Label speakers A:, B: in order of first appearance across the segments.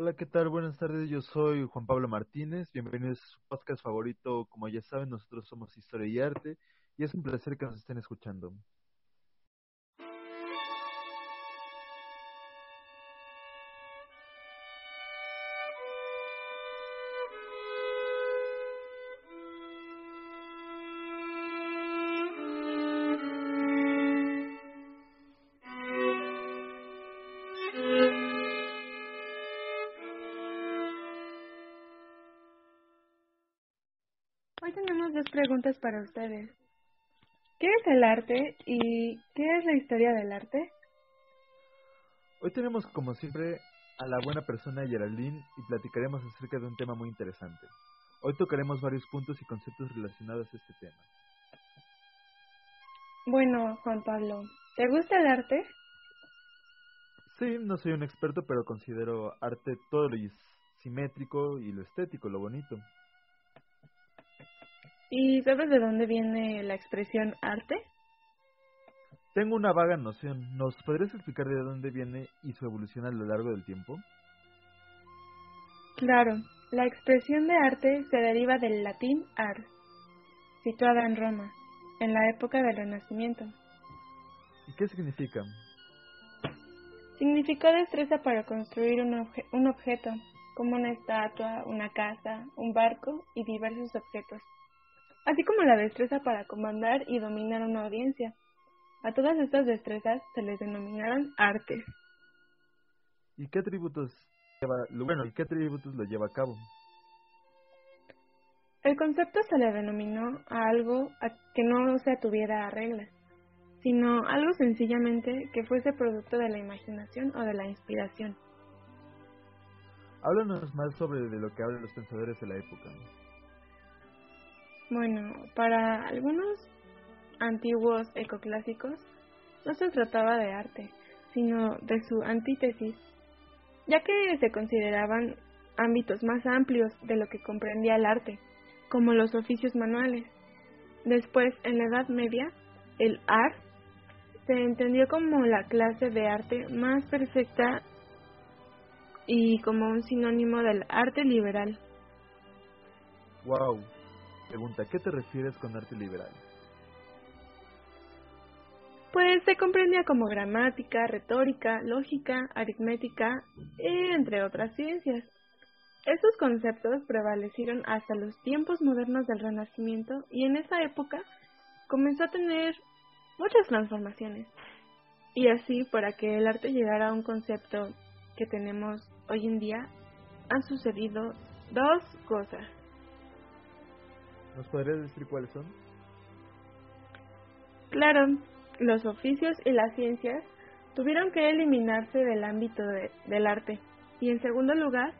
A: Hola, ¿qué tal? Buenas tardes, yo soy Juan Pablo Martínez. Bienvenidos a su podcast favorito. Como ya saben, nosotros somos Historia y Arte y es un placer que nos estén escuchando.
B: Preguntas para ustedes. ¿Qué es el arte y qué es la historia del arte?
A: Hoy tenemos, como siempre, a la buena persona Geraldine y platicaremos acerca de un tema muy interesante. Hoy tocaremos varios puntos y conceptos relacionados a este tema.
B: Bueno, Juan Pablo, ¿te gusta el arte?
A: Sí, no soy un experto, pero considero arte todo lo simétrico y lo estético, lo bonito.
B: ¿Y sabes de dónde viene la expresión arte?
A: Tengo una vaga noción. ¿Nos podrías explicar de dónde viene y su evolución a lo largo del tiempo?
B: Claro, la expresión de arte se deriva del latín ars, situada en Roma, en la época del Renacimiento.
A: ¿Y qué significa?
B: Significó destreza para construir un, obje un objeto, como una estatua, una casa, un barco y diversos objetos así como la destreza para comandar y dominar una audiencia. A todas estas destrezas se les denominaron artes.
A: ¿Y qué atributos lleva, bueno, ¿y qué atributos lo lleva a cabo?
B: El concepto se le denominó a algo a que no se atuviera a reglas, sino algo sencillamente que fuese producto de la imaginación o de la inspiración.
A: Háblanos más sobre de lo que hablan los pensadores de la época.
B: Bueno, para algunos antiguos ecoclásicos no se trataba de arte, sino de su antítesis, ya que se consideraban ámbitos más amplios de lo que comprendía el arte, como los oficios manuales. Después, en la Edad Media, el art se entendió como la clase de arte más perfecta y como un sinónimo del arte liberal.
A: Wow, Pregunta, ¿qué te refieres con arte liberal?
B: Pues se comprendía como gramática, retórica, lógica, aritmética, entre otras ciencias. Estos conceptos prevalecieron hasta los tiempos modernos del Renacimiento y en esa época comenzó a tener muchas transformaciones. Y así, para que el arte llegara a un concepto que tenemos hoy en día, han sucedido dos cosas.
A: ¿Nos podrías decir cuáles son?
B: Claro, los oficios y las ciencias tuvieron que eliminarse del ámbito del arte y en segundo lugar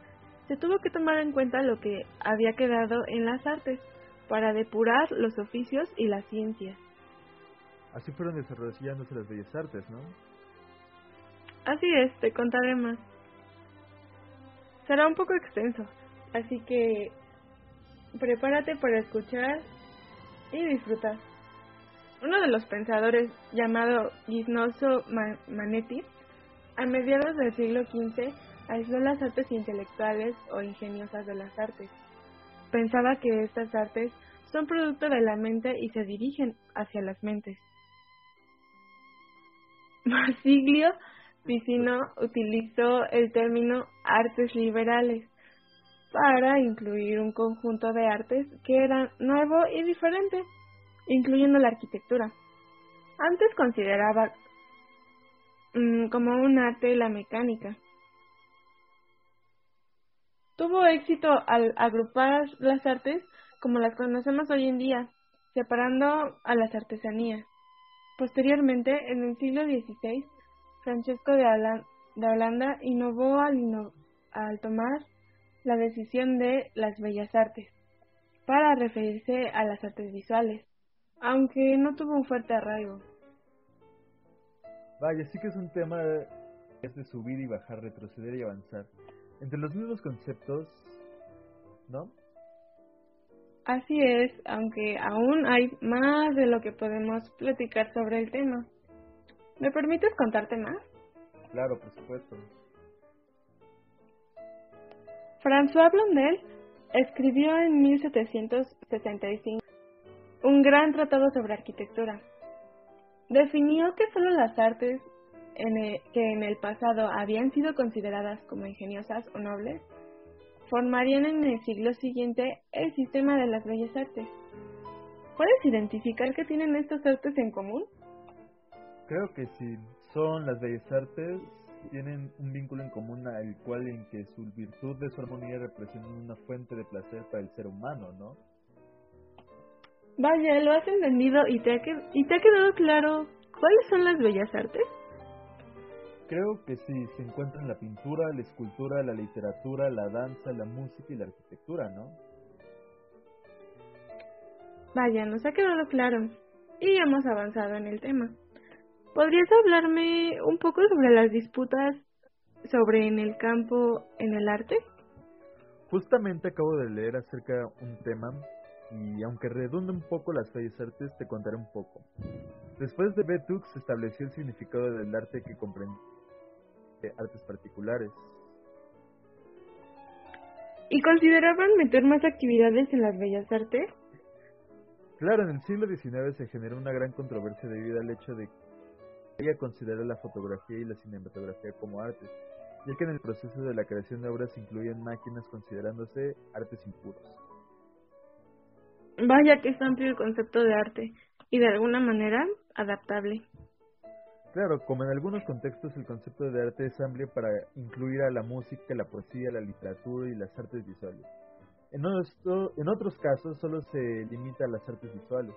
B: se tuvo que tomar en cuenta lo que había quedado en las artes para depurar los oficios y las ciencias.
A: Así fueron desarrollándose las bellas artes, ¿no?
B: Así es, te contaré más. Será un poco extenso, así que prepárate para escuchar y disfrutar. Uno de los pensadores, llamado Gisnoso Manetti, a mediados del siglo XV aisló las artes intelectuales o ingeniosas de las artes. Pensaba que estas artes son producto de la mente y se dirigen hacia las mentes. Marsiglio Vicino utilizó el término artes liberales para incluir un conjunto de artes que era nuevo y diferente, incluyendo la arquitectura. Antes consideraba mm, como un arte la mecánica. Tuvo éxito al agrupar las artes como las conocemos hoy en día, separando a las artesanías. Posteriormente, en el siglo XVI, Francesco de, Holanda innovó al tomar la decisión de las bellas artes, para referirse a las artes visuales, aunque no tuvo un fuerte arraigo.
A: Vaya, sí que es un tema es de subir y bajar, retroceder y avanzar. Entre los mismos conceptos, ¿no?
B: Así es, aunque aún hay más de lo que podemos platicar sobre el tema. ¿Me permites contarte más?
A: Claro, por supuesto.
B: François Blondel escribió en 1765 un gran tratado sobre arquitectura. Definió que solo las artes que en el pasado habían sido consideradas como ingeniosas o nobles formarían en el siglo siguiente el sistema de las bellas artes. ¿Puedes identificar qué tienen estos artes en común?
A: Creo que sí. Son las bellas artes, tienen un vínculo en común al cual en que su virtud de su armonía representan una fuente de placer para el ser humano, ¿no?
B: Vaya, lo has entendido y te ha, y te ha quedado claro cuáles son las bellas artes.
A: Creo que sí, se encuentran la pintura, la escultura, la literatura, la danza, la música y la arquitectura, ¿no?
B: Vaya, nos ha quedado claro y hemos avanzado en el tema. ¿Podrías hablarme un poco sobre las disputas sobre en el campo, en el arte?
A: Justamente acabo de leer acerca un tema y aunque redunda un poco las bellas artes, te contaré un poco. Después de Betux se estableció el significado del arte que comprende artes particulares.
B: ¿Y consideraban meter más actividades en las bellas artes?
A: Claro, en el siglo XIX se generó una gran controversia debido al hecho de que ella considera la fotografía y la cinematografía como artes, ya que en el proceso de la creación de obras incluyen máquinas considerándose artes impuros.
B: Vaya que es amplio el concepto de arte y de alguna manera adaptable.
A: Claro, como en algunos contextos el concepto de arte es amplio para incluir a la música, la poesía, la literatura y las artes visuales. En, en otros casos solo se limita a las artes visuales.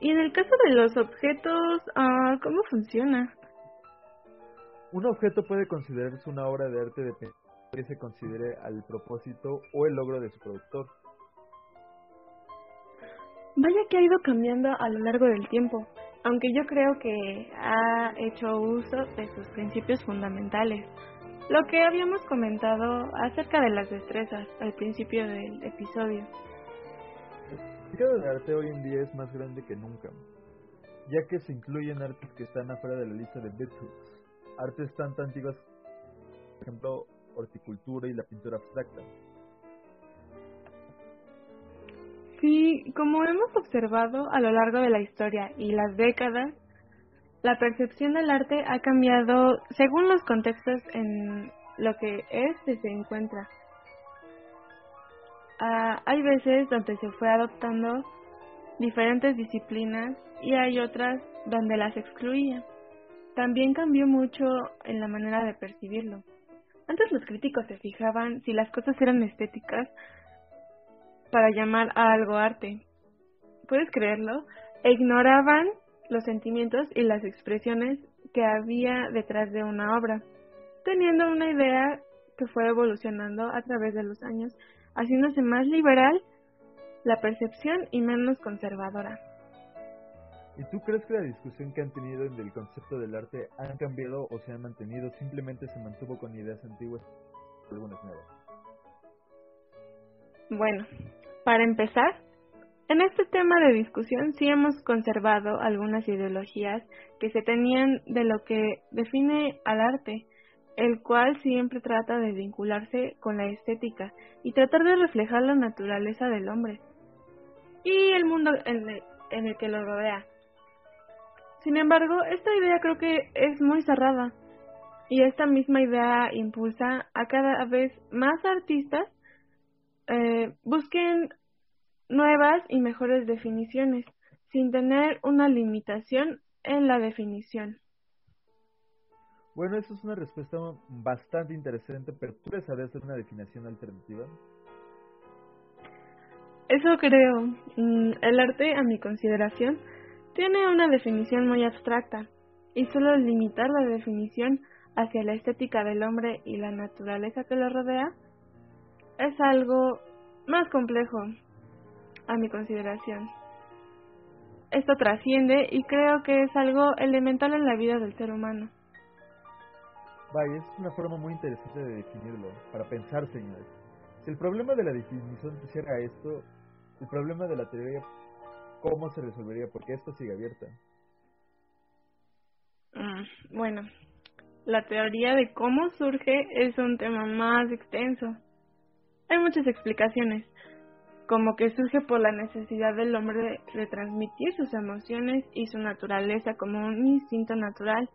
B: Y en el caso de los objetos, ah, ¿cómo funciona?
A: Un objeto puede considerarse una obra de arte dependiendo de que se considere al propósito o el logro de su productor.
B: Vaya que ha ido cambiando a lo largo del tiempo aunque yo creo que ha hecho uso de sus principios fundamentales. Lo que habíamos comentado acerca de las destrezas al principio del episodio.
A: El significado de arte hoy en día es más grande que nunca, ya que se incluyen artes que están afuera de la lista de Bethooks, artes tanto antiguas, por ejemplo, horticultura y la pintura abstracta.
B: Sí, como hemos observado a lo largo de la historia y las décadas, la percepción del arte ha cambiado según los contextos en lo que este se encuentra. Ah, hay veces donde se fue adoptando diferentes disciplinas y hay otras donde las excluía. También cambió mucho en la manera de percibirlo. Antes los críticos se fijaban si las cosas eran estéticas para llamar a algo arte. ¿Puedes creerlo? E ignoraban los sentimientos y las expresiones que había detrás de una obra, teniendo una idea que fue evolucionando a través de los años, haciéndose más liberal la percepción y menos conservadora.
A: ¿Y tú crees que la discusión que han tenido en el concepto del arte han cambiado o se han mantenido, simplemente se mantuvo con ideas antiguas, algunas nuevas?
B: Bueno, para empezar, en este tema de discusión sí hemos conservado algunas ideologías que se tenían de lo que define al arte, el cual siempre trata de vincularse con la estética y tratar de reflejar la naturaleza del hombre y el mundo en el, que lo rodea. Sin embargo, esta idea creo que es muy cerrada y esta misma idea impulsa a cada vez más artistas eh, busquen nuevas y mejores definiciones, sin tener una limitación en la definición.
A: Bueno, eso es una respuesta bastante interesante, pero ¿tú puedes hacer una definición alternativa?
B: Eso creo. Mm, el arte, a mi consideración, tiene una definición muy abstracta y solo limitar la definición hacia la estética del hombre y la naturaleza que lo rodea es algo más complejo, a mi consideración. Esto trasciende y creo que es algo elemental en la vida del ser humano.
A: Vaya, es una forma muy interesante de definirlo, para pensar, señores. Si el problema de la definición pusiera a esto, el problema de la teoría, ¿cómo se resolvería? Porque esto sigue abierta.
B: Mm, bueno, la teoría de cómo surge es un tema más extenso. Hay muchas explicaciones, como que surge por la necesidad del hombre de transmitir sus emociones y su naturaleza como un instinto natural.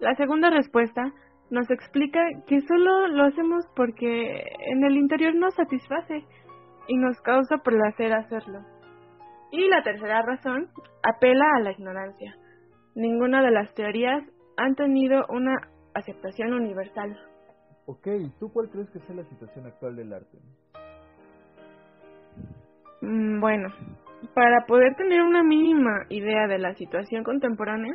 B: La segunda respuesta nos explica que solo lo hacemos porque en el interior nos satisface y nos causa placer hacerlo. Y la tercera razón apela a la ignorancia. Ninguna de las teorías han tenido una aceptación universal.
A: Ok, ¿tú cuál crees que sea la situación actual del arte?
B: Mm, bueno, para poder tener una mínima idea de la situación contemporánea,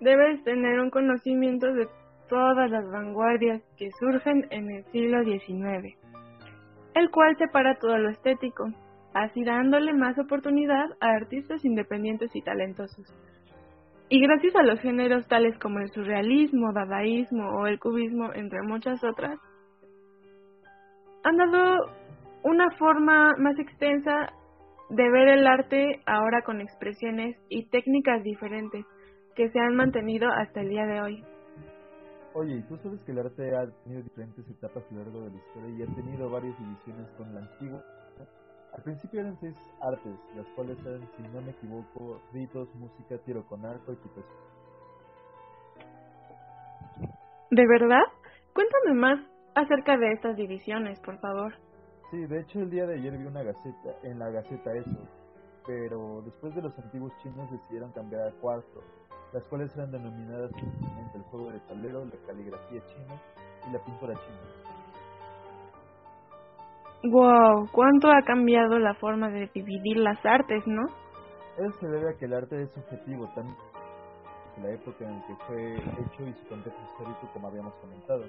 B: debes tener un conocimiento de todas las vanguardias que surgen en el siglo XIX, el cual separa todo lo estético, así dándole más oportunidad a artistas independientes y talentosos. Y gracias a los géneros tales como el surrealismo, dadaísmo o el cubismo, entre muchas otras, han dado una forma más extensa de ver el arte ahora con expresiones y técnicas diferentes que se han mantenido hasta el día de hoy.
A: Oye, ¿y tú sabes que el arte ha tenido diferentes etapas a lo largo de la historia y ha tenido varias divisiones con la antigua? Al principio eran seis artes, las cuales eran, si no me equivoco, ritos, música, tiro con arco, equitación.
B: ¿De verdad? Cuéntame más acerca de estas divisiones, por favor.
A: Sí, de hecho el día de ayer vi una gaceta, en la gaceta eso, pero después de los antiguos chinos decidieron cambiar a cuatro, las cuales eran denominadas simplemente el juego de tablero, la caligrafía china y la pintura china.
B: Wow, cuánto ha cambiado la forma de dividir las artes, ¿no?
A: Eso se debe a que el arte es subjetivo, tanto en la época en que fue hecho y su contexto histórico, como habíamos comentado.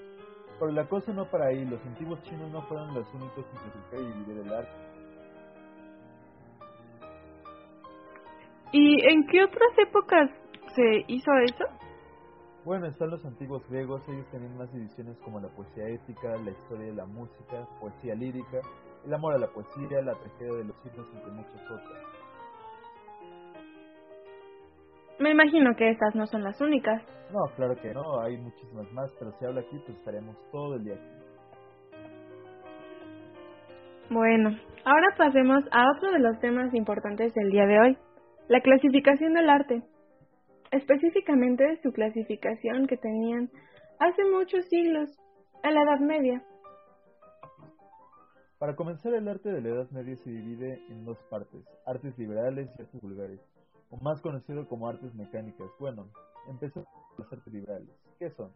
A: Pero la cosa no para ahí, los antiguos chinos no fueron los únicos en clasificar y dividir el arte.
B: ¿Y en qué otras épocas se hizo eso?
A: Bueno, están los antiguos griegos, ellos tenían más divisiones como la poesía ética, la historia de la música, poesía lírica, el amor a la poesía, la tragedia de los signos, entre muchas otras.
B: Me imagino que estas no son las únicas.
A: No, claro que no, hay muchísimas más, pero si habla aquí, pues estaremos todo el día aquí.
B: Bueno, ahora pasemos a otro de los temas importantes del día de hoy, la clasificación del arte específicamente su clasificación que tenían hace muchos siglos, en la Edad Media.
A: Para comenzar, el arte de la Edad Media se divide en dos partes, artes liberales y artes vulgares, o más conocido como artes mecánicas. Bueno, empezó con las artes liberales. ¿Qué son?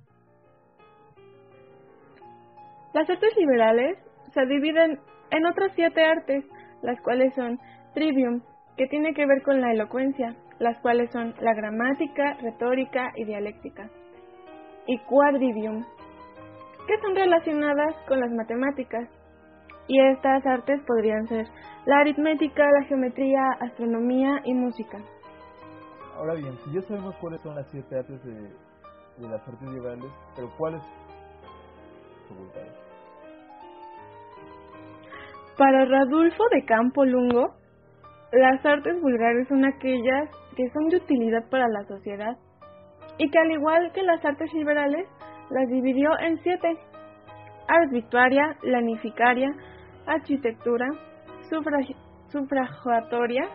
B: Las artes liberales se dividen en otras siete artes, las cuales son trivium, que tiene que ver con la elocuencia, las cuales son la gramática, retórica y dialéctica, y quadrivium, que son relacionadas con las matemáticas. Y estas artes podrían ser la aritmética, la geometría, astronomía y música.
A: Ahora bien, si ya sabemos cuáles son las siete artes de, las artes liberales, pero ¿cuáles
B: Para Radulfo de Campo Lungo, las artes vulgares son aquellas que son de utilidad para la sociedad y que al igual que las artes liberales las dividió en siete. Ars victuaria, lanificaria, arquitectura, sufragatoria,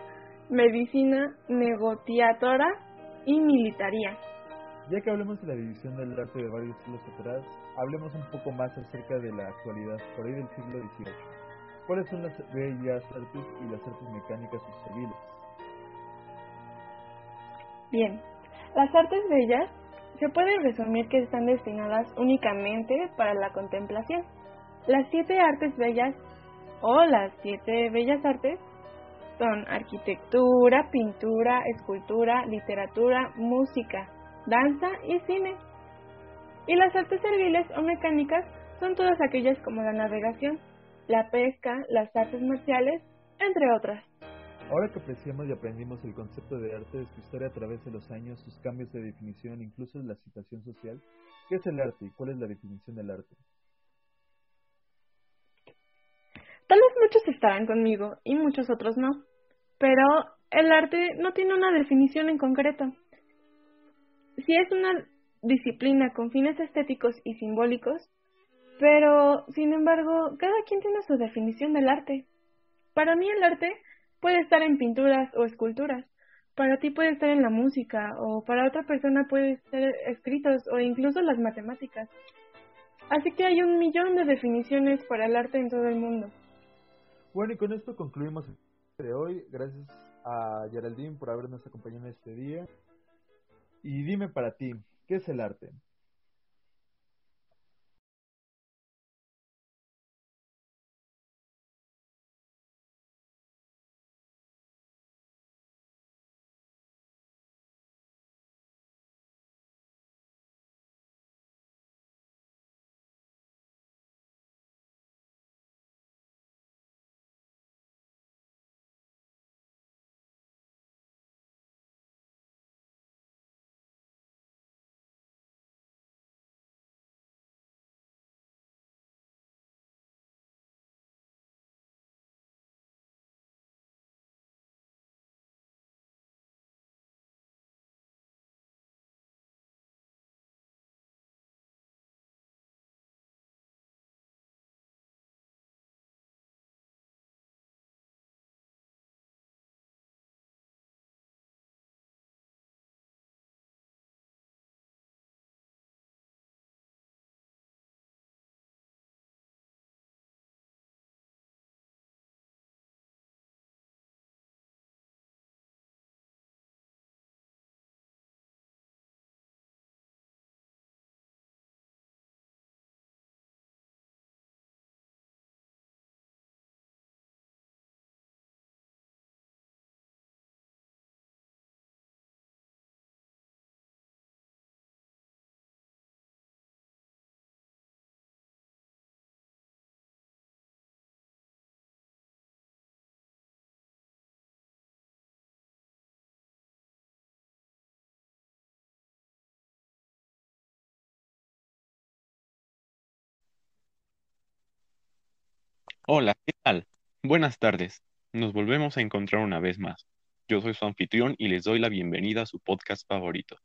B: medicina, negociatora y militaria.
A: Ya que hablemos de la división del arte de varios siglos atrás, hablemos un poco más acerca de la actualidad, por ahí del siglo XVIII. ¿Cuáles son las bellas artes y las artes mecánicas civiles?
B: Bien, las artes bellas se puede resumir que están destinadas únicamente para la contemplación. Las siete artes bellas o las siete bellas artes son arquitectura, pintura, escultura, literatura, música, danza y cine. Y las artes serviles o mecánicas son todas aquellas como la navegación, la pesca, las artes marciales, entre otras.
A: Ahora que apreciamos y aprendimos el concepto de arte, de su historia a través de los años, sus cambios de definición, incluso la situación social, ¿qué es el arte y cuál es la definición del arte?
B: Tal vez muchos estarán conmigo y muchos otros no, pero el arte no tiene una definición en concreto. Si es una
C: disciplina con fines estéticos y simbólicos, pero, sin embargo, cada quien tiene su definición del arte. Para mí el arte puede estar en pinturas o esculturas, para ti puede estar en la música o para otra persona puede ser escritos o incluso las matemáticas. Así que hay un millón de definiciones para el arte en todo el mundo.
A: Bueno, y con esto concluimos el de hoy. Gracias a Geraldine por habernos acompañado este día. Y dime para ti, ¿qué es el arte?
D: Hola, ¿qué tal? Buenas tardes. Nos volvemos a encontrar una vez más. Yo soy su anfitrión y les doy la bienvenida a su podcast favorito.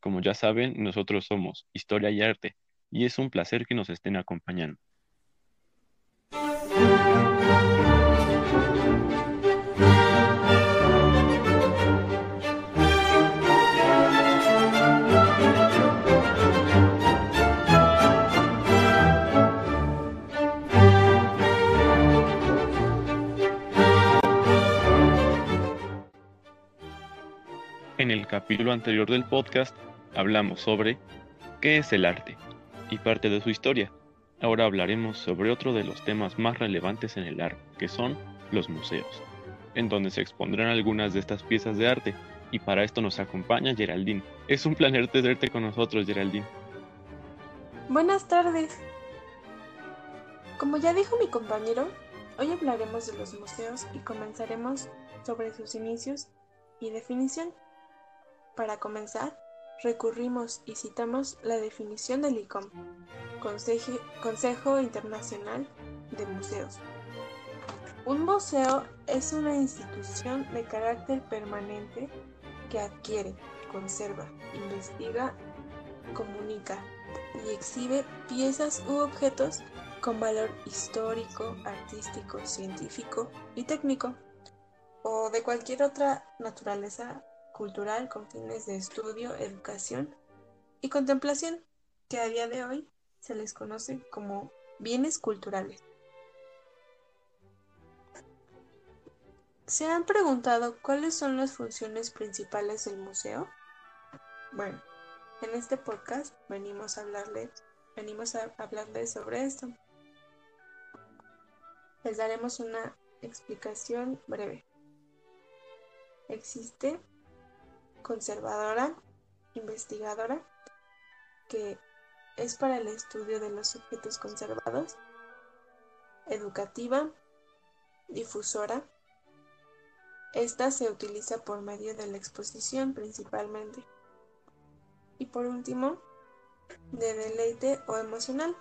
D: Como ya saben, nosotros somos Historia y Arte, y es un placer que nos estén acompañando. En el capítulo anterior del podcast hablamos sobre qué es el arte y parte de su historia. Ahora hablaremos sobre otro de los temas más relevantes en el arte, que son los museos, en donde se expondrán algunas de estas piezas de arte. Y para esto nos acompaña Geraldine. Es un placer tenerte con nosotros, Geraldine.
B: Buenas tardes. Como ya dijo mi compañero, hoy hablaremos de los museos y comenzaremos sobre sus inicios y definición. Para comenzar, recurrimos y citamos la definición del ICOM, Consejo, Internacional de Museos. Un museo es una institución de carácter permanente que adquiere, conserva, investiga, comunica y exhibe piezas u objetos con valor histórico, artístico, científico y técnico, o de cualquier otra naturaleza cultural con fines de estudio, educación y contemplación, que a día de hoy se les conoce como bienes culturales. ¿Se han preguntado cuáles son las funciones principales del museo? Bueno, en este podcast venimos a hablarles, venimos a hablarles sobre esto. Les daremos una explicación breve. Existe conservadora, investigadora, que es para el estudio de los objetos conservados, educativa, difusora. Esta se utiliza por medio de la exposición principalmente. Y por último, de deleite o emocional.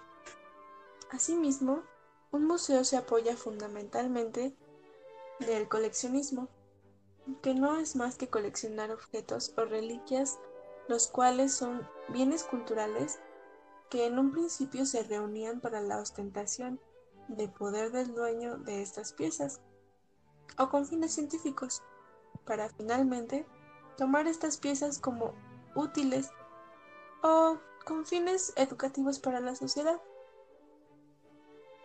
B: Asimismo, un museo se apoya fundamentalmente del coleccionismo, que no es más que coleccionar objetos o reliquias los cuales son bienes culturales que en un principio se reunían para la ostentación de poder del dueño de estas piezas o con fines científicos, para finalmente tomar estas piezas como útiles o con fines educativos para la sociedad.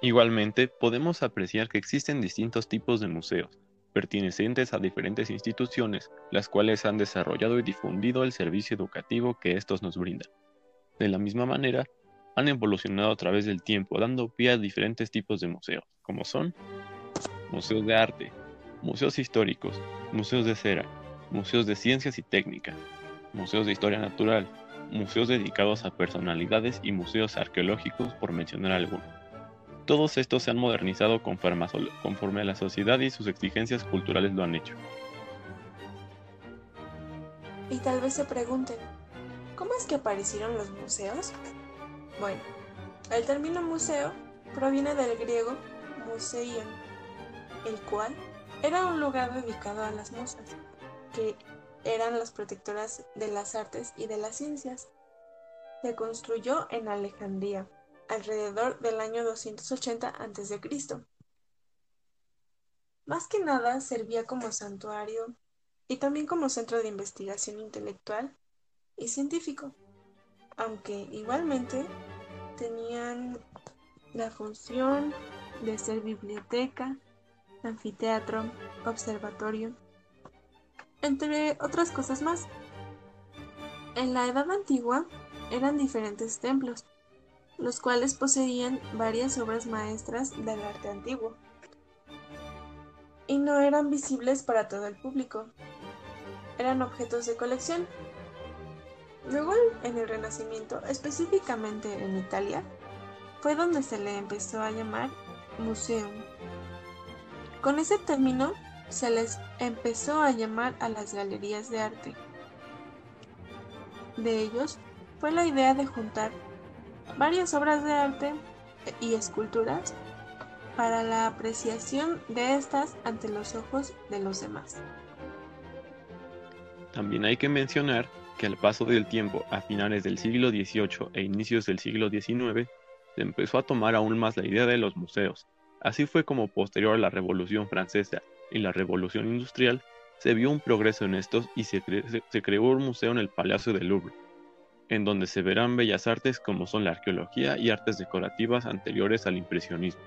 D: Igualmente, podemos apreciar que existen distintos tipos de museos, pertenecientes a diferentes instituciones, las cuales han desarrollado y difundido el servicio educativo que estos nos brindan. De la misma manera, han evolucionado a través del tiempo, dando pie a diferentes tipos de museos, como son museos de arte, museos históricos, museos de cera, museos de ciencias y técnica, museos de historia natural, museos dedicados a personalidades y museos arqueológicos, por mencionar algunos. Todos estos se han modernizado conforme a la sociedad y sus exigencias culturales lo han hecho.
B: Y tal vez se pregunten, ¿cómo es que aparecieron los museos? Bueno, el término museo proviene del griego museion, el cual era un lugar dedicado a las musas, que eran las protectoras de las artes y de las ciencias. Se construyó en Alejandría, alrededor del año 280 a.C. Más que nada servía como santuario y también como centro de investigación intelectual y científico, aunque igualmente tenían la función de ser biblioteca, anfiteatro, observatorio, entre otras cosas más. En la Edad Antigua eran diferentes templos, los cuales poseían varias obras maestras del arte antiguo y no eran visibles para todo el público. Eran objetos de colección. Luego, en el Renacimiento, específicamente en Italia, fue donde se le empezó a llamar museum. Con ese término se les empezó a llamar a las galerías de arte. De ellos fue la idea de juntar varias obras de arte y esculturas para la apreciación de estas ante los ojos de los demás.
D: También hay que mencionar que al paso del tiempo, a finales del siglo XVIII e inicios del siglo XIX, se empezó a tomar aún más la idea de los museos. Así fue como posterior a la Revolución Francesa y la Revolución Industrial, se vio un progreso en estos y se, se creó un museo en el Palacio del Louvre, en donde se verán bellas artes como son la arqueología y artes decorativas anteriores al impresionismo.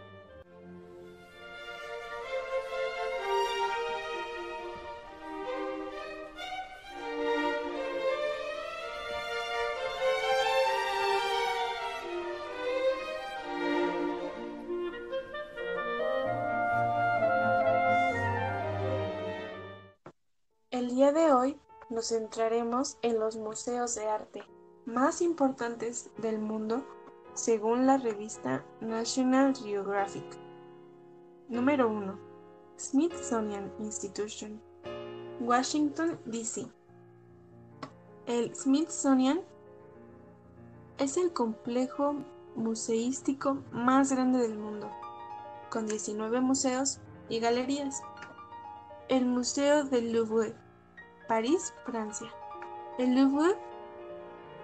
B: El día de hoy nos centraremos en los museos de arte más importantes del mundo según la revista National Geographic. Número 1. Smithsonian Institution, Washington, D.C. El Smithsonian es el complejo museístico más grande del mundo, con 19 museos y galerías. El Museo del Louvre, París, Francia. El Louvre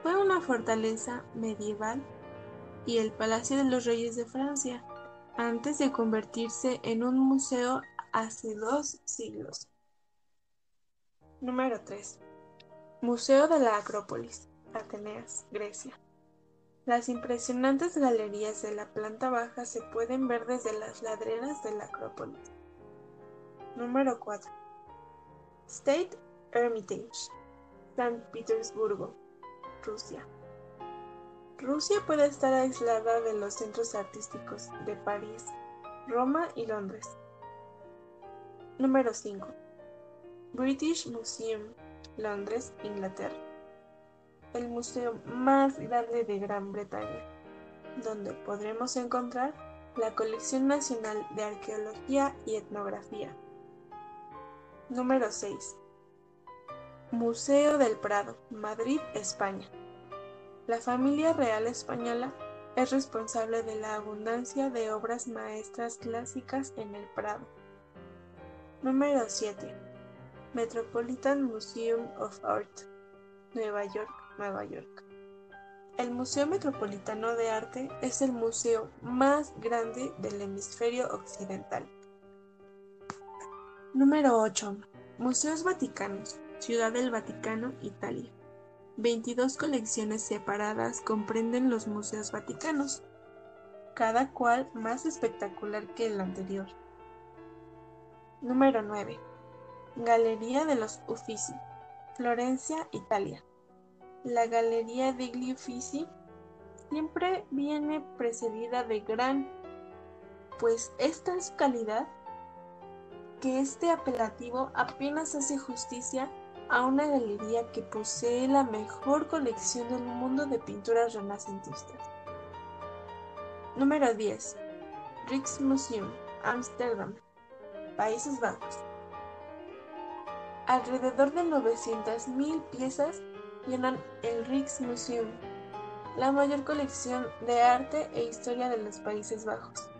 B: fue una fortaleza medieval y el Palacio de los Reyes de Francia, antes de convertirse en un museo hace dos siglos. Número 3. Museo de la Acrópolis, Ateneas, Grecia. Las impresionantes galerías de la planta baja se pueden ver desde las ladreras de la Acrópolis. Número 4. State Hermitage, San Petersburgo, Rusia. Rusia puede estar aislada de los centros artísticos de París, Roma y Londres. Número 5. British Museum, Londres, Inglaterra. El museo más grande de Gran Bretaña, donde podremos encontrar la colección nacional de arqueología y etnografía. Número 6. Museo del Prado, Madrid, España. La familia real española es responsable de la abundancia de obras maestras clásicas en el Prado. Número 7. Metropolitan Museum of Art, Nueva York. Nueva York. El Museo Metropolitano de Arte es el museo más grande del hemisferio occidental. Número 8. Museos Vaticanos, Ciudad del Vaticano, Italia. 22 colecciones separadas comprenden los museos vaticanos, cada cual más espectacular que el anterior. Número 9. Galería de los Uffizi, Florencia, Italia. La Galería degli Uffizi siempre viene precedida de gran, pues esta es calidad que este apelativo apenas hace justicia a una galería que posee la mejor colección del mundo de pinturas renacentistas. Número 10. Rijksmuseum, Ámsterdam, Países Bajos. Alrededor de 900.000 piezas llenan el Rijksmuseum, la mayor colección de arte e historia de los Países Bajos.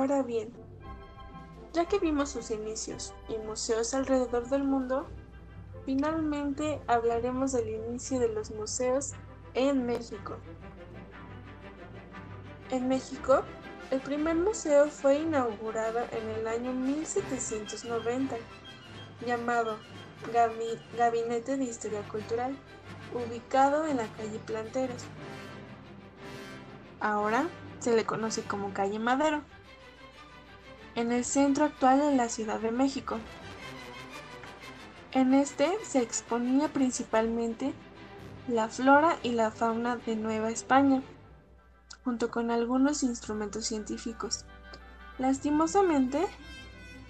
B: Ahora bien, ya que vimos sus inicios y museos alrededor del mundo, finalmente hablaremos del inicio de los museos en México. En México, el primer museo fue inaugurado en el año 1790, llamado Gabinete de Historia Cultural, ubicado en la calle Planteros. Ahora se le conoce como calle Madero en el centro actual de la Ciudad de México. En este se exponía principalmente la flora y la fauna de Nueva España, junto con algunos instrumentos científicos. Lastimosamente,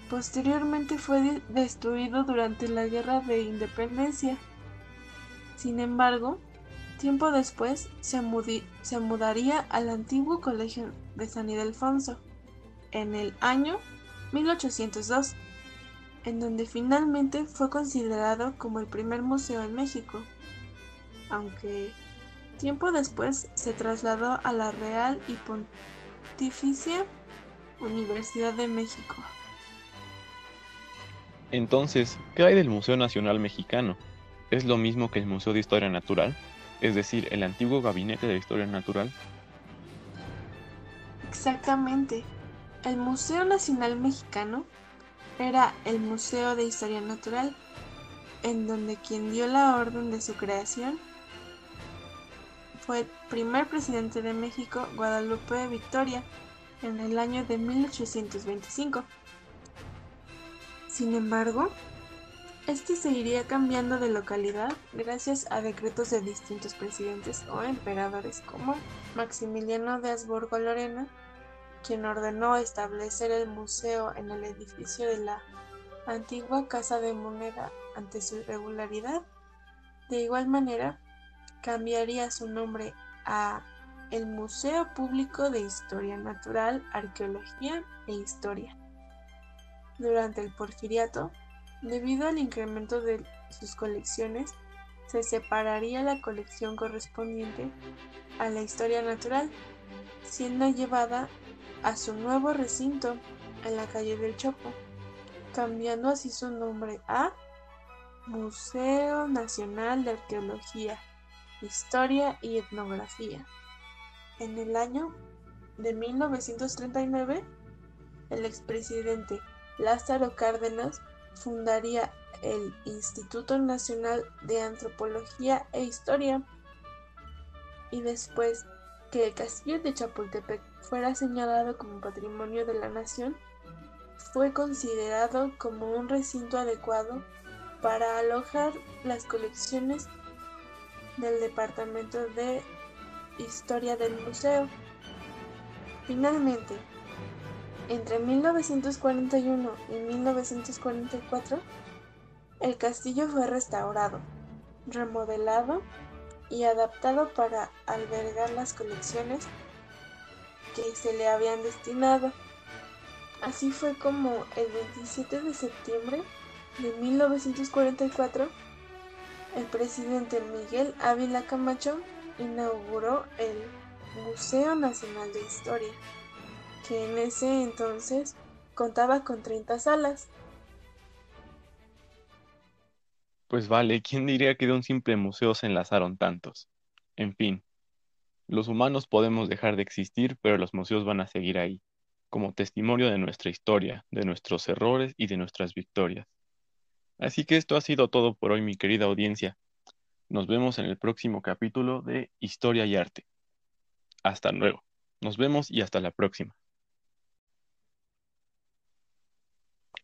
B: posteriormente fue destruido durante la Guerra de Independencia. Sin embargo, tiempo después se, se mudaría al antiguo Colegio de San Ildefonso en el año 1802, en donde finalmente fue considerado como el primer museo en México, aunque tiempo después se trasladó a la Real y Pontificia Universidad de México.
D: Entonces, ¿qué hay del Museo Nacional Mexicano? ¿Es lo mismo que el Museo de Historia Natural? Es decir, el antiguo Gabinete de Historia Natural.
B: Exactamente. El Museo Nacional Mexicano era el Museo de Historia Natural, en donde quien dio la orden de su creación fue el primer presidente de México, Guadalupe Victoria, en el año de 1825. Sin embargo, este se iría cambiando de localidad gracias a decretos de distintos presidentes o emperadores como Maximiliano de Habsburgo Lorena quien ordenó establecer el museo en el edificio de la antigua Casa de Moneda ante su irregularidad. De igual manera, cambiaría su nombre a el Museo Público de Historia Natural, Arqueología e Historia. Durante el porfiriato, debido al incremento de sus colecciones, se separaría la colección correspondiente a la historia natural, siendo llevada a su nuevo recinto en la calle del Chopo, cambiando así su nombre a Museo Nacional de Arqueología, Historia y Etnografía. En el año de 1939, el expresidente Lázaro Cárdenas fundaría el Instituto Nacional de Antropología e Historia y después que el castillo de Chapultepec fuera señalado como patrimonio de la nación, fue considerado como un recinto adecuado para alojar las colecciones del Departamento de Historia del Museo. Finalmente, entre 1941 y 1944, el castillo fue restaurado, remodelado y adaptado para albergar las colecciones que se le habían destinado. Así fue como el 27 de septiembre de 1944 el presidente Miguel Ávila Camacho inauguró el Museo Nacional de Historia, que en ese entonces contaba con 30 salas.
D: Pues vale, ¿quién diría que de un simple museo se enlazaron tantos? En fin, los humanos podemos dejar de existir, pero los museos van a seguir ahí, como testimonio de nuestra historia, de nuestros errores y de nuestras victorias. Así que esto ha sido todo por hoy, mi querida audiencia. Nos vemos en el próximo capítulo de Historia y Arte. Hasta luego. Nos vemos y hasta la próxima.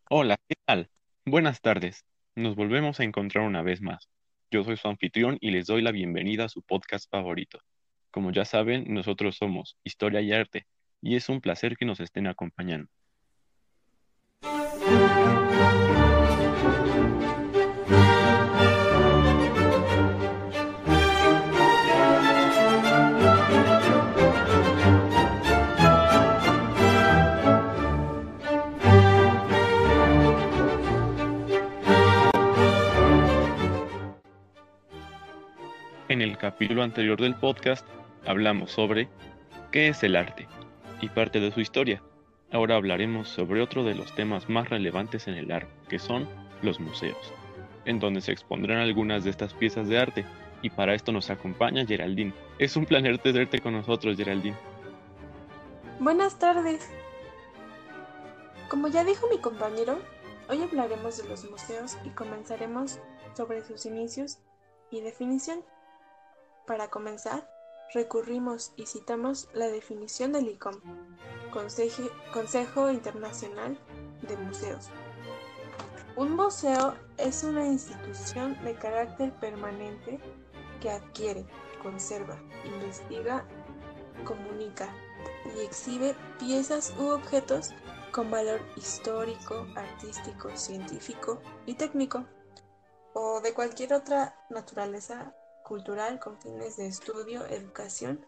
D: Hola, ¿qué tal? Buenas tardes. Nos volvemos a encontrar una vez más. Yo soy su anfitrión y les doy la bienvenida a su podcast favorito. Como ya saben, nosotros somos Historia y Arte, y es un placer que nos estén acompañando. En el capítulo anterior del podcast hablamos sobre qué es el arte y parte de su historia. Ahora hablaremos sobre otro de los temas más relevantes en el arte, que son los museos, en donde se expondrán algunas de estas piezas de arte. Y para esto nos acompaña Geraldine. Es un placer tenerte con nosotros, Geraldine.
B: Buenas tardes. Como ya dijo mi compañero, hoy hablaremos de los museos y comenzaremos sobre sus inicios y definición. Para comenzar, recurrimos y citamos la definición del ICOM, Consejo Internacional de Museos. Un museo es una institución de carácter permanente que adquiere, conserva, investiga, comunica y exhibe piezas u objetos con valor histórico, artístico, científico y técnico, o de cualquier otra naturaleza cultural con fines de estudio, educación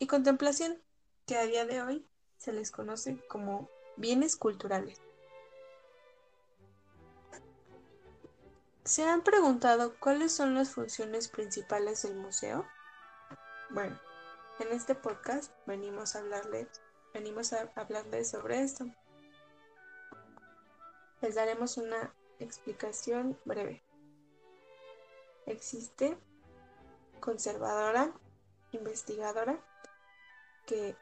B: y contemplación, que a día de hoy se les conoce como bienes culturales. ¿Se han preguntado cuáles son las funciones principales del museo? Bueno, en este podcast venimos a hablarles, venimos a hablarles sobre esto. Les daremos una explicación breve. Existe conservadora, investigadora, que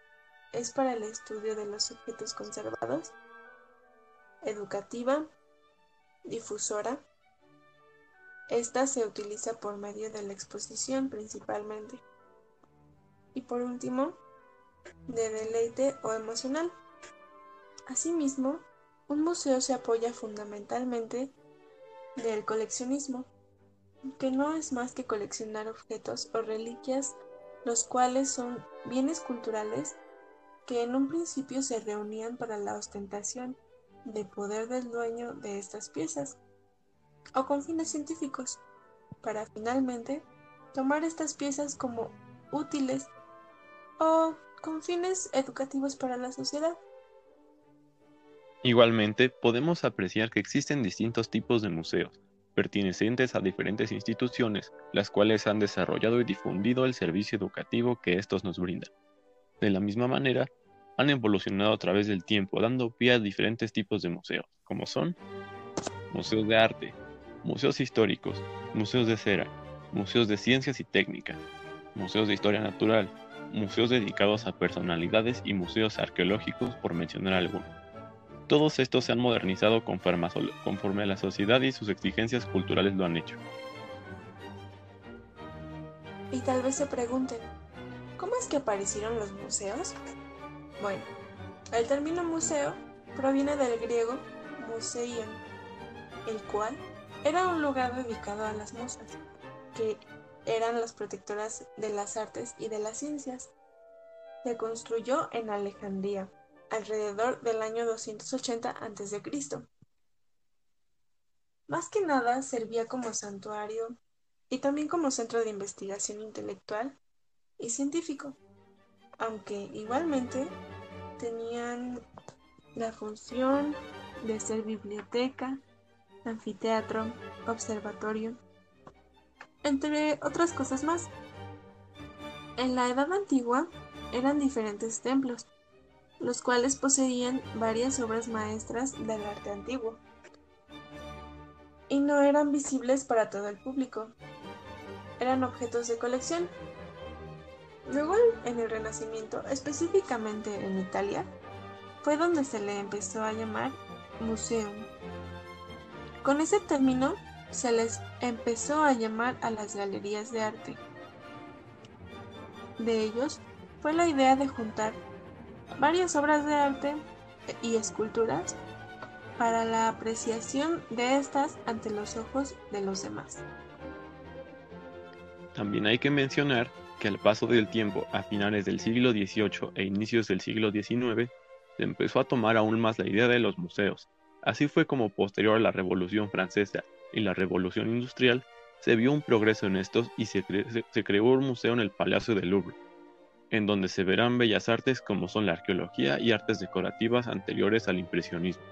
B: es para el estudio de los objetos conservados, educativa, difusora. Esta se utiliza por medio de la exposición principalmente. Y por último, de deleite o emocional. Asimismo, un museo se apoya fundamentalmente del coleccionismo, que no es más que coleccionar objetos o reliquias, los cuales son bienes culturales que en un principio se reunían para la ostentación de poder del dueño de estas piezas, o con fines científicos, para finalmente tomar estas piezas como útiles o con fines educativos para la sociedad.
D: Igualmente, podemos apreciar que existen distintos tipos de museos, pertenecientes a diferentes instituciones, las cuales han desarrollado y difundido el servicio educativo que estos nos brindan. De la misma manera, han evolucionado a través del tiempo, dando pie a diferentes tipos de museos, como son museos de arte, museos históricos, museos de cera, museos de ciencias y técnica, museos de historia natural, museos dedicados a personalidades y museos arqueológicos, por mencionar algunos. Todos estos se han modernizado conforme a la sociedad y sus exigencias culturales lo han hecho.
B: Y tal vez se pregunten, ¿cómo es que aparecieron los museos? Bueno, el término museo proviene del griego museion, el cual era un lugar dedicado a las musas, que eran las protectoras de las artes y de las ciencias. Se construyó en Alejandría, alrededor del año 280 a.C. Más que nada servía como santuario y también como centro de investigación intelectual y científico, aunque igualmente tenían la función de ser biblioteca, anfiteatro, observatorio, entre otras cosas más. En la Edad Antigua eran diferentes templos, los cuales poseían varias obras maestras del arte antiguo y no eran visibles para todo el público. Eran objetos de colección. Luego, en el Renacimiento, específicamente en Italia, fue donde se le empezó a llamar museum. Con ese término se les empezó a llamar a las galerías de arte. De ellos fue la idea de juntar varias obras de arte y esculturas para la apreciación de estas ante los ojos de los demás.
D: También hay que mencionar que al paso del tiempo, a finales del siglo XVIII e inicios del siglo XIX, se empezó a tomar aún más la idea de los museos. Así fue como posterior a la Revolución Francesa y la Revolución Industrial, se vio un progreso en estos y se, se creó un museo en el Palacio del Louvre, en donde se verán bellas artes como son la arqueología y artes decorativas anteriores al impresionismo.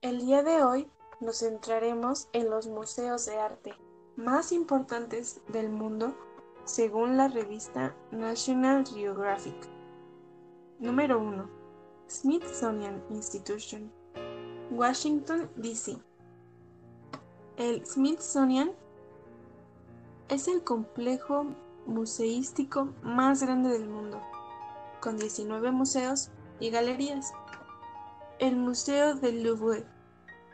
B: El día de hoy nos centraremos en los museos de arte más importantes del mundo según la revista National Geographic. Número 1. Smithsonian Institution, Washington, D.C. El Smithsonian es el complejo museístico más grande del mundo, con 19 museos y galerías. El Museo del Louvre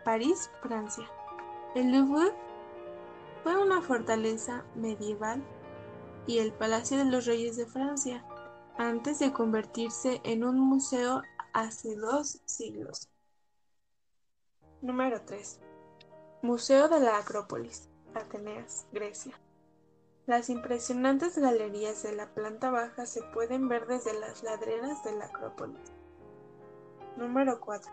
B: París, Francia. El Louvre fue una fortaleza medieval y el Palacio de los Reyes de Francia, antes de convertirse en un museo hace dos siglos. Número 3. Museo de la Acrópolis, Ateneas, Grecia. Las impresionantes galerías de la planta baja se pueden ver desde las ladreras de la Acrópolis. Número 4.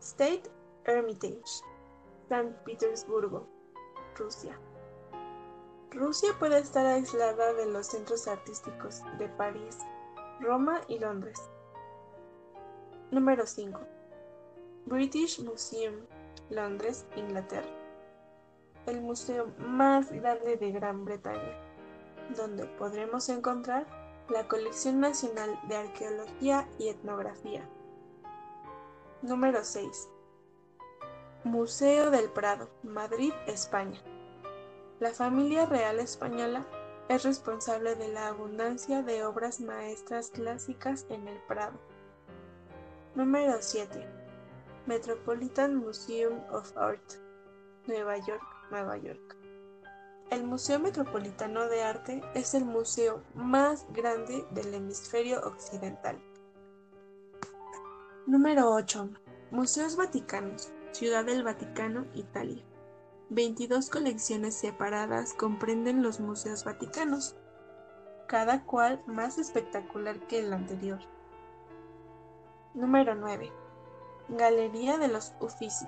B: State Hermitage, San Petersburgo, Rusia. Rusia puede estar aislada de los centros artísticos de París, Roma y Londres. Número 5. British Museum, Londres, Inglaterra. El museo más grande de Gran Bretaña, donde podremos encontrar la colección nacional de arqueología y etnografía. Número 6. Museo del Prado, Madrid, España. La familia real española es responsable de la abundancia de obras maestras clásicas en el Prado. Número 7. Metropolitan Museum of Art, Nueva York, Nueva York. El Museo Metropolitano de Arte es el museo más grande del hemisferio occidental. Número 8. Museos Vaticanos. Ciudad del Vaticano, Italia. 22 colecciones separadas comprenden los museos vaticanos, cada cual más espectacular que el anterior. Número 9. Galería de los Uffizi,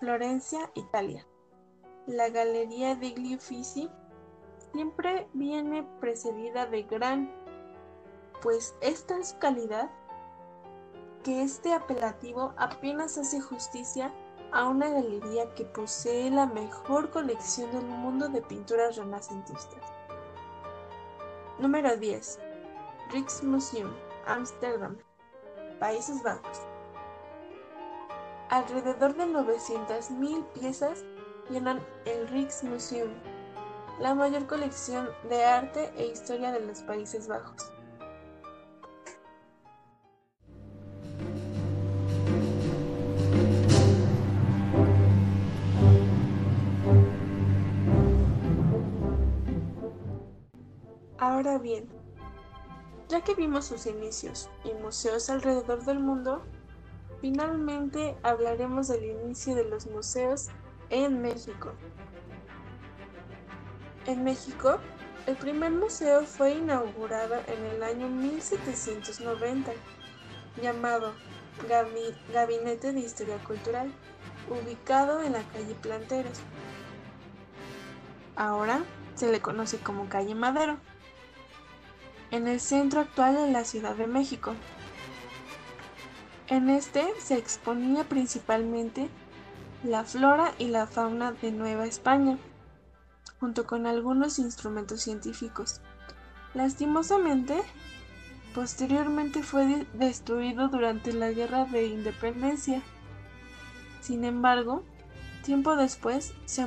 B: Florencia, Italia. La Galería degli Uffizi siempre viene precedida de gran, pues esta es calidad que este apelativo apenas hace justicia a una galería que posee la mejor colección del mundo de pinturas renacentistas. Número 10. Rijksmuseum, Amsterdam, Países Bajos. Alrededor de 900.000 piezas llenan el Rijksmuseum, la mayor colección de arte e historia de los Países Bajos. Ahora bien, ya que vimos sus inicios y museos alrededor del mundo, finalmente hablaremos del inicio de los museos en México. En México, el primer museo fue inaugurado en el año 1790, llamado Gabinete de Historia Cultural, ubicado en la calle Planteros, Ahora se le conoce como calle Madero, en el centro actual de la Ciudad de México. En este se exponía principalmente la flora y la fauna de Nueva España, junto con algunos instrumentos científicos. Lastimosamente, posteriormente fue destruido durante la Guerra de Independencia. Sin embargo, tiempo después se,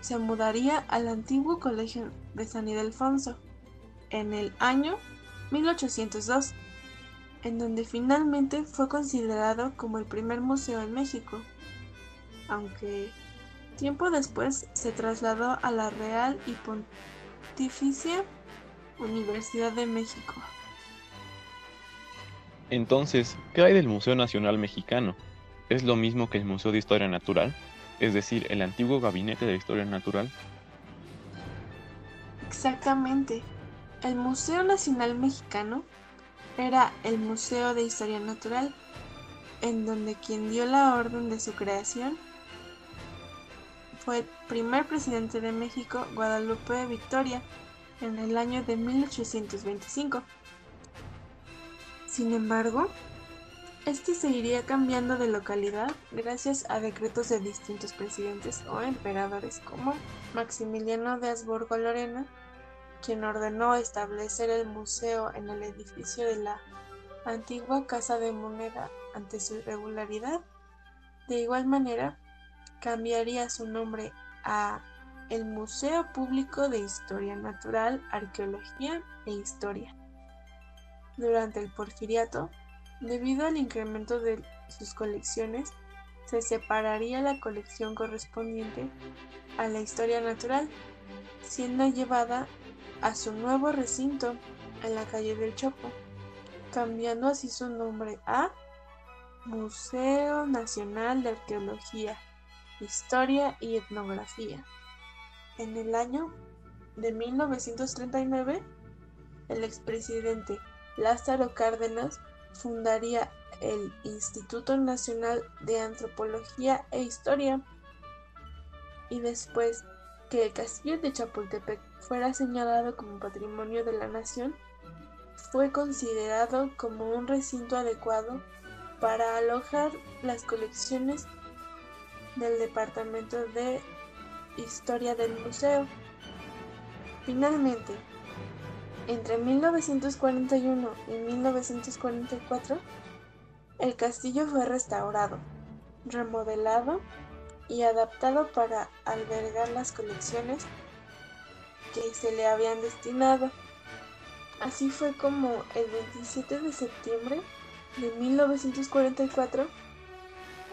B: se mudaría al antiguo Colegio de San Ildefonso en el año 1802 en donde finalmente fue considerado como el primer museo en México, aunque tiempo después se trasladó a la Real y Pontificia Universidad de México.
D: Entonces, ¿qué hay del Museo Nacional Mexicano? ¿Es lo mismo que el Museo de Historia Natural? Es decir, el antiguo Gabinete de Historia Natural.
B: Exactamente. El Museo Nacional Mexicano era el Museo de Historia Natural, en donde quien dio la orden de su creación fue el primer presidente de México, Guadalupe Victoria, en el año de 1825. Sin embargo, este seguiría cambiando de localidad gracias a decretos de distintos presidentes o emperadores como Maximiliano de Habsburgo-Lorena quien ordenó establecer el museo en el edificio de la antigua Casa de Moneda ante su irregularidad. De igual manera, cambiaría su nombre a el Museo Público de Historia Natural, Arqueología e Historia. Durante el porfiriato, debido al incremento de sus colecciones, se separaría la colección correspondiente a la historia natural, siendo llevada a su nuevo recinto en la calle del Chopo, cambiando así su nombre a Museo Nacional de Arqueología, Historia y Etnografía. En el año de 1939, el expresidente Lázaro Cárdenas fundaría el Instituto Nacional de Antropología e Historia y después que el castillo de Chapultepec fuera señalado como patrimonio de la nación, fue considerado como un recinto adecuado para alojar las colecciones del Departamento de Historia del Museo. Finalmente, entre 1941 y 1944, el castillo fue restaurado, remodelado y adaptado para albergar las colecciones que se le habían destinado. Así fue como el 27 de septiembre de 1944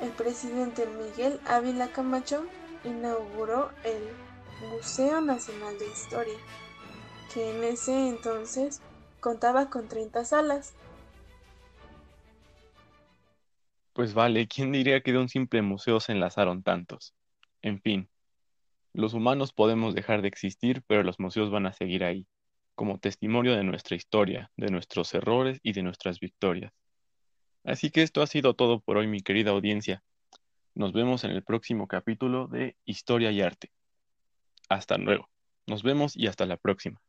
B: el presidente Miguel Ávila Camacho inauguró el Museo Nacional de Historia, que en ese entonces contaba con 30 salas.
D: Pues vale, ¿quién diría que de un simple museo se enlazaron tantos? En fin, los humanos podemos dejar de existir, pero los museos van a seguir ahí, como testimonio de nuestra historia, de nuestros errores y de nuestras victorias. Así que esto ha sido todo por hoy, mi querida audiencia. Nos vemos en el próximo capítulo de Historia y Arte. Hasta luego. Nos vemos y hasta la próxima.